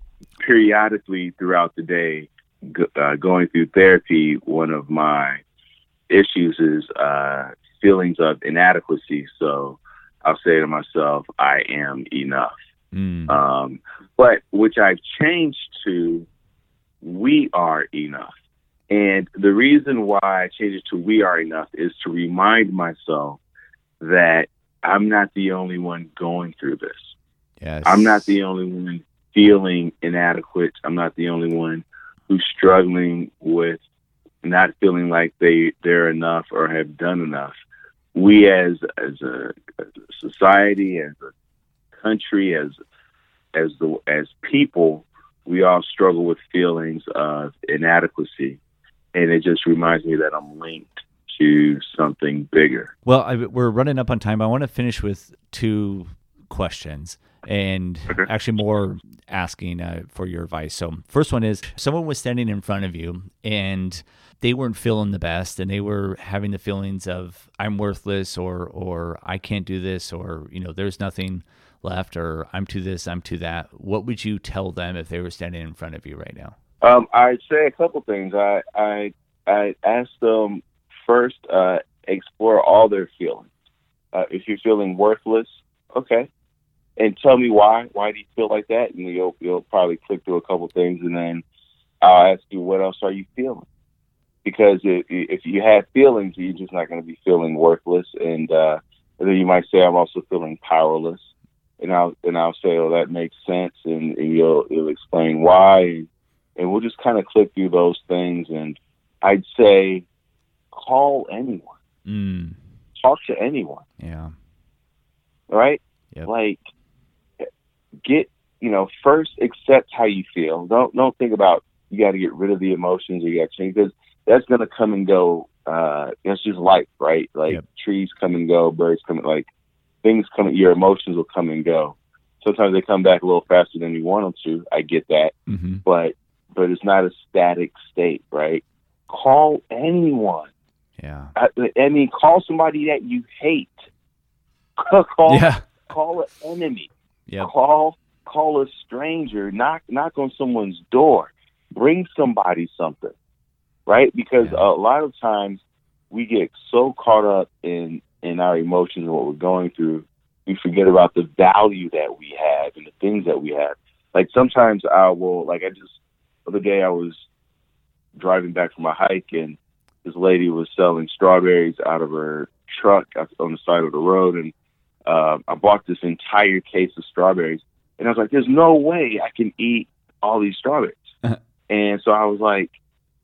periodically throughout the day, go, uh, going through therapy, one of my issues is uh, feelings of inadequacy. So I'll say to myself, I am enough Mm. um, but which I've changed to we are enough. And the reason why I changed it to we are enough is to remind myself that I'm not the only one going through this. yes. I'm not the only one feeling inadequate. I'm not the only one who's struggling with not feeling like they they're enough or have done enough. We as as a, as a society, as a country, as as the as people, we all struggle with feelings of inadequacy, and it just reminds me that I'm linked to something bigger. Well, I, we're running up on time. I want to finish with two questions and Okay. actually more asking uh, for your advice. So, first one is someone was standing in front of you and they weren't feeling the best and they were having the feelings of I'm worthless or or I can't do this or you know there's nothing left or I'm to this, I'm to that. What would you tell them if they were standing in front of you right now? Um, I'd say a couple things. I I I ask them first uh, explore all their feelings. Uh, if you're feeling worthless, okay, and tell me why. Why do you feel like that? And you'll you'll probably click through a couple things, and then I'll ask you what else are you feeling. Because if, if you have feelings, you're just not going to be feeling worthless, and, uh, and then you might say, "I'm also feeling powerless," and I'll and I'll say, "Oh, that makes sense," and, and you'll you'll explain why, and, we'll just kind of click through those things. And I'd say, call anyone, Mm. talk to anyone, Yeah. right? Yep. Like, get you know, first accept how you feel. Don't don't think about you got to get rid of the emotions or you got to change because that's gonna come and go. Uh, that's just life, right? Like Yep. trees come and go, birds come, like things come. Your emotions will come and go. Sometimes they come back a little faster than you want them to. I get that, hmm but but it's not a static state, right? Call anyone. Yeah. I, I mean, call somebody that you hate. call Yeah. call an enemy Yep. call call a stranger knock knock on someone's door bring somebody something right because Yeah. a lot of times we get so caught up in in our emotions and what we're going through we forget about the value that we have and the things that we have like sometimes i will like i just the other day i was driving back from a hike and this lady was selling strawberries out of her truck on the side of the road and uh, I bought this entire case of strawberries, and I was like, "There's no way I can eat all these strawberries." and so I was like,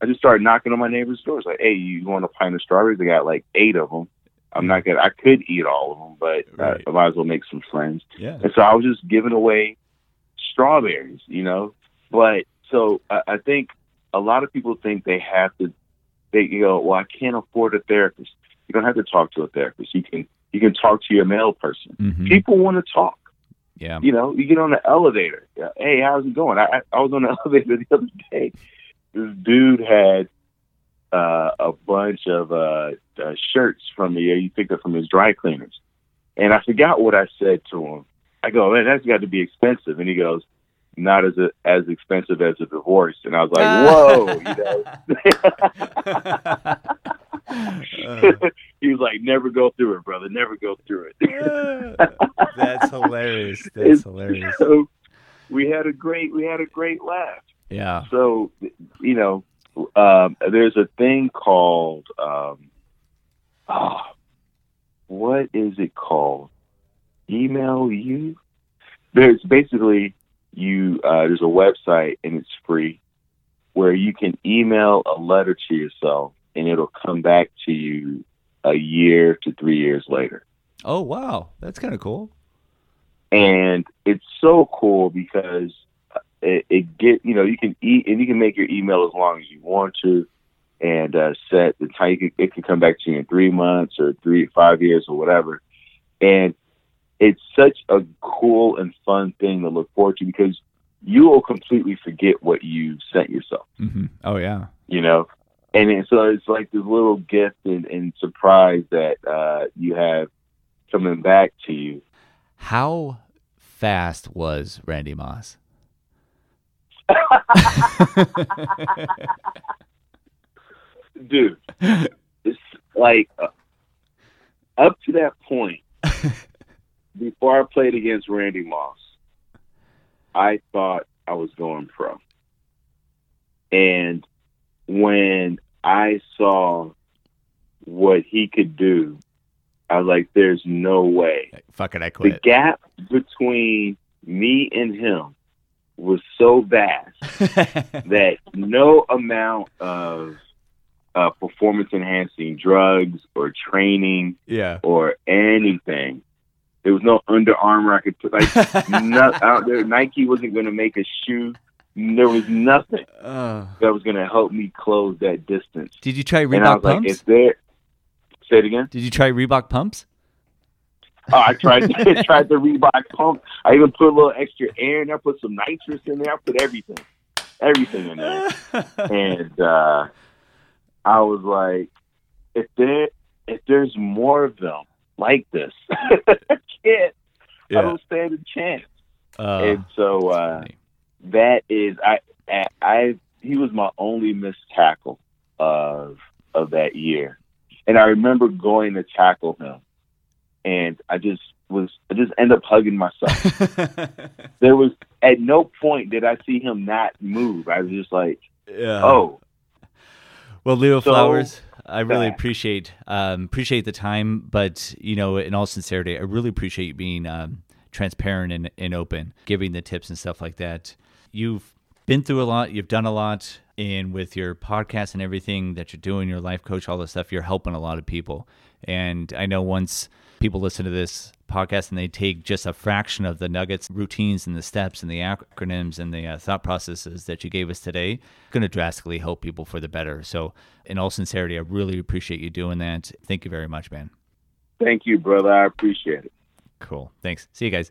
I just started knocking on my neighbor's doors, like, "Hey, you want a pint of strawberries?" They got like eight of them. I'm not gonna. I could eat all of them, but Right. uh, I might as well make some friends. Yeah. And so I was just giving away strawberries, you know. But so I, I think a lot of people think they have to. They you go, well, I can't afford a therapist. You don't have to talk to a therapist. You can you can talk to your mail person. hmm People want to talk. Yeah. You know, you get on the elevator. Yeah, Hey, how's it going? I I I was on the elevator the other day. This dude had uh, a bunch of uh, uh, shirts from the you picked up from his dry cleaners, and I forgot what I said to him. I go, man, that's got to be expensive, and he goes, not as a, as expensive as a divorce, and I was like, whoa, you know. Uh, he was like, never go through it, brother, never go through it. That's hilarious. That's hilarious. So we had a great we had a great laugh. Yeah. So you know, um, there's a thing called um, oh, what is it called? Email you. There's basically you. Uh, there's a website and it's free where you can email a letter to yourself and it'll come back to you a year to three years later. Oh wow, that's kind of cool. and it's so cool because it, it get you know you can eat and you can make your email as long as you want to and uh, set the time. You can, it can come back to you in three months or three five years or whatever. And it's such a cool and fun thing to look forward to because you will completely forget what you sent yourself. Hmm Oh yeah. you know? And it, so it's like this little gift and, and surprise that uh, you have coming back to you. How fast was Randy Moss? dude. It's like uh, up to that point, before I played against Randy Moss, I thought I was going pro. And when I saw what he could do, I was like, "There's no way." Fuck it, I quit. The gap between me and him was so vast that no amount of uh, performance enhancing drugs or training yeah. or anything. There was no Under Armour I could put like not out there. Nike wasn't going to make a shoe. There was nothing Uh, that was going to help me close that distance. did you try Reebok was like, pumps? "Is there?" Say it again. Did you try Reebok pumps? Oh, I tried tried the Reebok pump. I even put a little extra air in there. Put some nitrous in there. I put everything, everything in there. and uh, I was like, if there if there's more of them like this, I can't. I don't stand a chance. Uh, and so uh, that is I, I I he was my only missed tackle of of that year, and I remember going to tackle him, and I just was I just end up hugging myself. there was at no point did I see him not move. I was just like, yeah. oh, Well, Leo So Flowers, I really appreciate um, appreciate the time, but you know, in all sincerity, I really appreciate you being um, transparent and, and open, giving the tips and stuff like that. You've been through a lot, you've done a lot, and with your podcast and everything that you're doing, your life coach, all this stuff, you're helping a lot of people. And I know once people listen to this podcast and they take just a fraction of the nuggets, routines, and the steps and the acronyms and the uh, thought processes that you gave us today, it's going to drastically help people for the better. So, in all sincerity, I really appreciate you doing that. Thank you very much, man. Thank you, brother. I appreciate it. Cool. Thanks. See you guys.